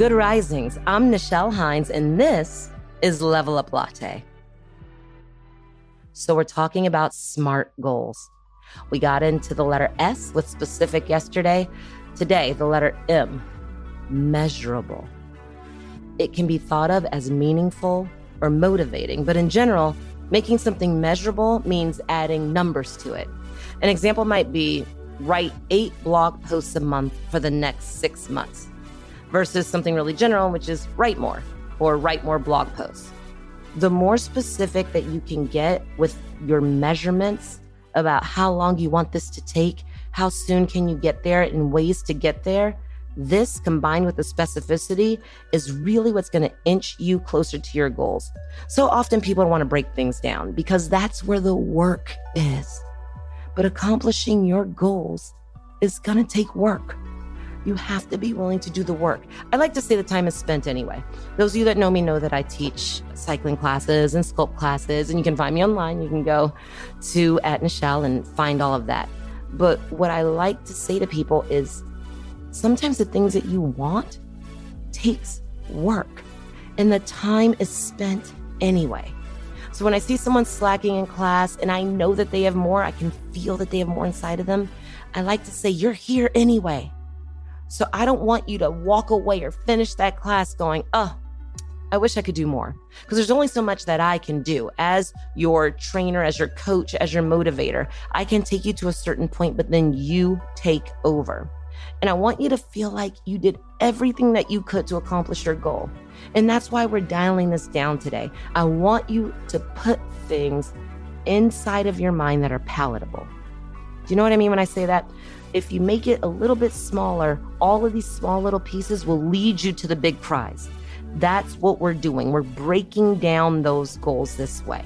Good Risings. I'm Nichelle Hines, and this is Level Up Latte. So, we're talking about SMART goals. We got into the letter S with specific yesterday. Today, the letter M, measurable. It can be thought of as meaningful or motivating, but in general, making something measurable means adding numbers to it. An example might be write eight blog posts a month for the next six months versus something really general, which is write more or write more blog posts. The more specific that you can get with your measurements about how long you want this to take, how soon can you get there, and ways to get there, this combined with the specificity is really what's going to inch you closer to your goals. So often people want to break things down because that's where the work is. But accomplishing your goals is going to take work you have to be willing to do the work. I like to say the time is spent anyway. Those of you that know me know that I teach cycling classes and sculpt classes, and you can find me online. You can go to at Nichelle and find all of that. But what I like to say to people is sometimes the things that you want takes work, and the time is spent anyway. So when I see someone slacking in class and I know that they have more, I can feel that they have more inside of them. I like to say, You're here anyway. So I don't want you to walk away or finish that class going, oh, I wish I could do more. Because there's only so much that I can do as your trainer, as your coach, as your motivator. I can take you to a certain point, but then you take over. And I want you to feel like you did everything that you could to accomplish your goal. And that's why we're dialing this down today. I want you to put things inside of your mind that are palatable. Do you know what I mean when I say that? if you make it a little bit smaller, all of these small little pieces will lead you to the big prize. That's what we're doing. We're breaking down those goals this way.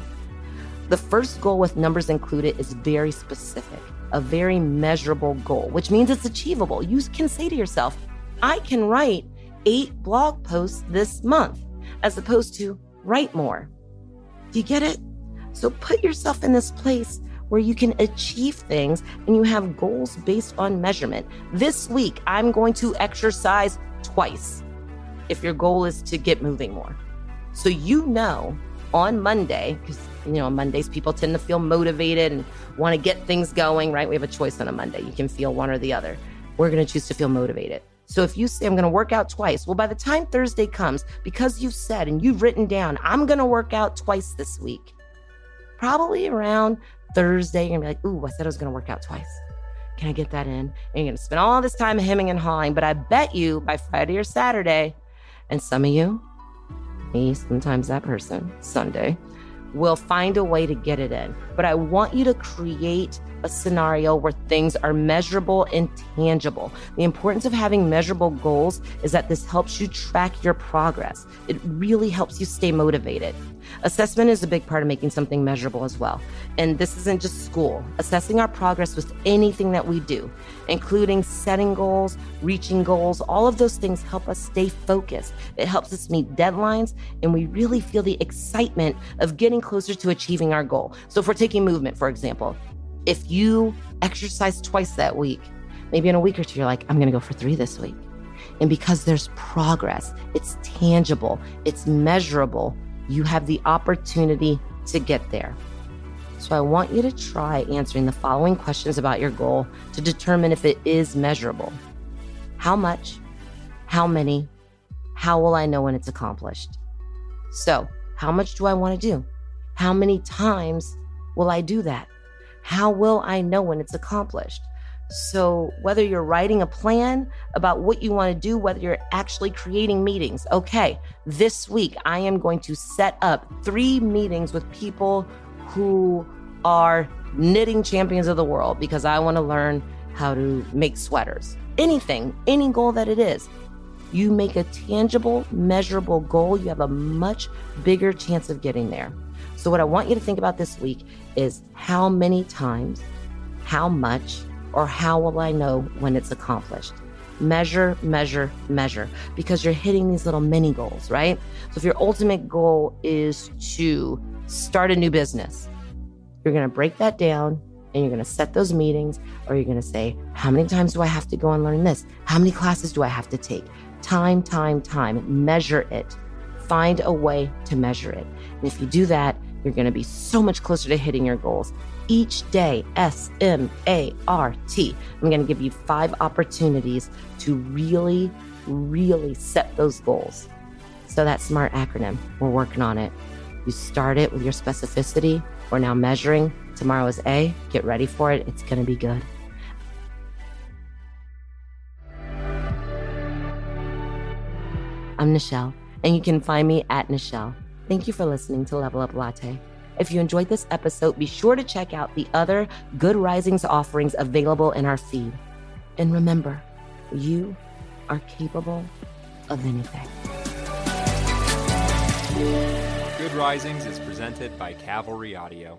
The first goal with numbers included is very specific, a very measurable goal, which means it's achievable. You can say to yourself, I can write eight blog posts this month, as opposed to write more. Do you get it? So put yourself in this place where you can achieve things and you have goals based on measurement. This week, I'm going to exercise twice if your goal is to get moving more. So you know on Monday, because you know, on Mondays people tend to feel motivated and want to get things going, right? We have a choice on a Monday. You can feel one or the other. We're going to choose to feel motivated. So if you say, I'm going to work out twice, well, by the time Thursday comes, because you've said and you've written down, I'm going to work out twice this week, probably around Thursday, you're gonna be like, ooh, I said I was gonna work out twice. Can I get that in? And you're gonna spend all this time hemming and hawing. But I bet you by Friday or Saturday, and some of you, me, sometimes that person, Sunday, will find a way to get it in. But I want you to create a scenario where things are measurable and tangible. The importance of having measurable goals is that this helps you track your progress. It really helps you stay motivated. Assessment is a big part of making something measurable as well. And this isn't just school. Assessing our progress with anything that we do, including setting goals, reaching goals, all of those things help us stay focused. It helps us meet deadlines, and we really feel the excitement of getting closer to achieving our goal. So, we're taking movement, for example, if you exercise twice that week, maybe in a week or two, you're like, I'm going to go for three this week. And because there's progress, it's tangible, it's measurable, you have the opportunity to get there. So I want you to try answering the following questions about your goal to determine if it is measurable. How much? How many? How will I know when it's accomplished? So, how much do I want to do? How many times will I do that? How will I know when it's accomplished? So, whether you're writing a plan about what you want to do, whether you're actually creating meetings, okay, this week I am going to set up three meetings with people who are knitting champions of the world because I want to learn how to make sweaters, anything, any goal that it is. You make a tangible, measurable goal, you have a much bigger chance of getting there. So, what I want you to think about this week is how many times, how much, or how will I know when it's accomplished? Measure, measure, measure, because you're hitting these little mini goals, right? So, if your ultimate goal is to start a new business, you're going to break that down and you're going to set those meetings, or you're going to say, How many times do I have to go and learn this? How many classes do I have to take? Time, time, time. Measure it. Find a way to measure it. And if you do that, you're going to be so much closer to hitting your goals. Each day, S M A R T. I'm going to give you five opportunities to really, really set those goals. So, that SMART acronym, we're working on it. You start it with your specificity. We're now measuring. Tomorrow is A. Get ready for it. It's going to be good. I'm Nichelle, and you can find me at Nichelle. Thank you for listening to Level Up Latte. If you enjoyed this episode, be sure to check out the other Good Risings offerings available in our feed. And remember, you are capable of anything. Good Risings is presented by Cavalry Audio.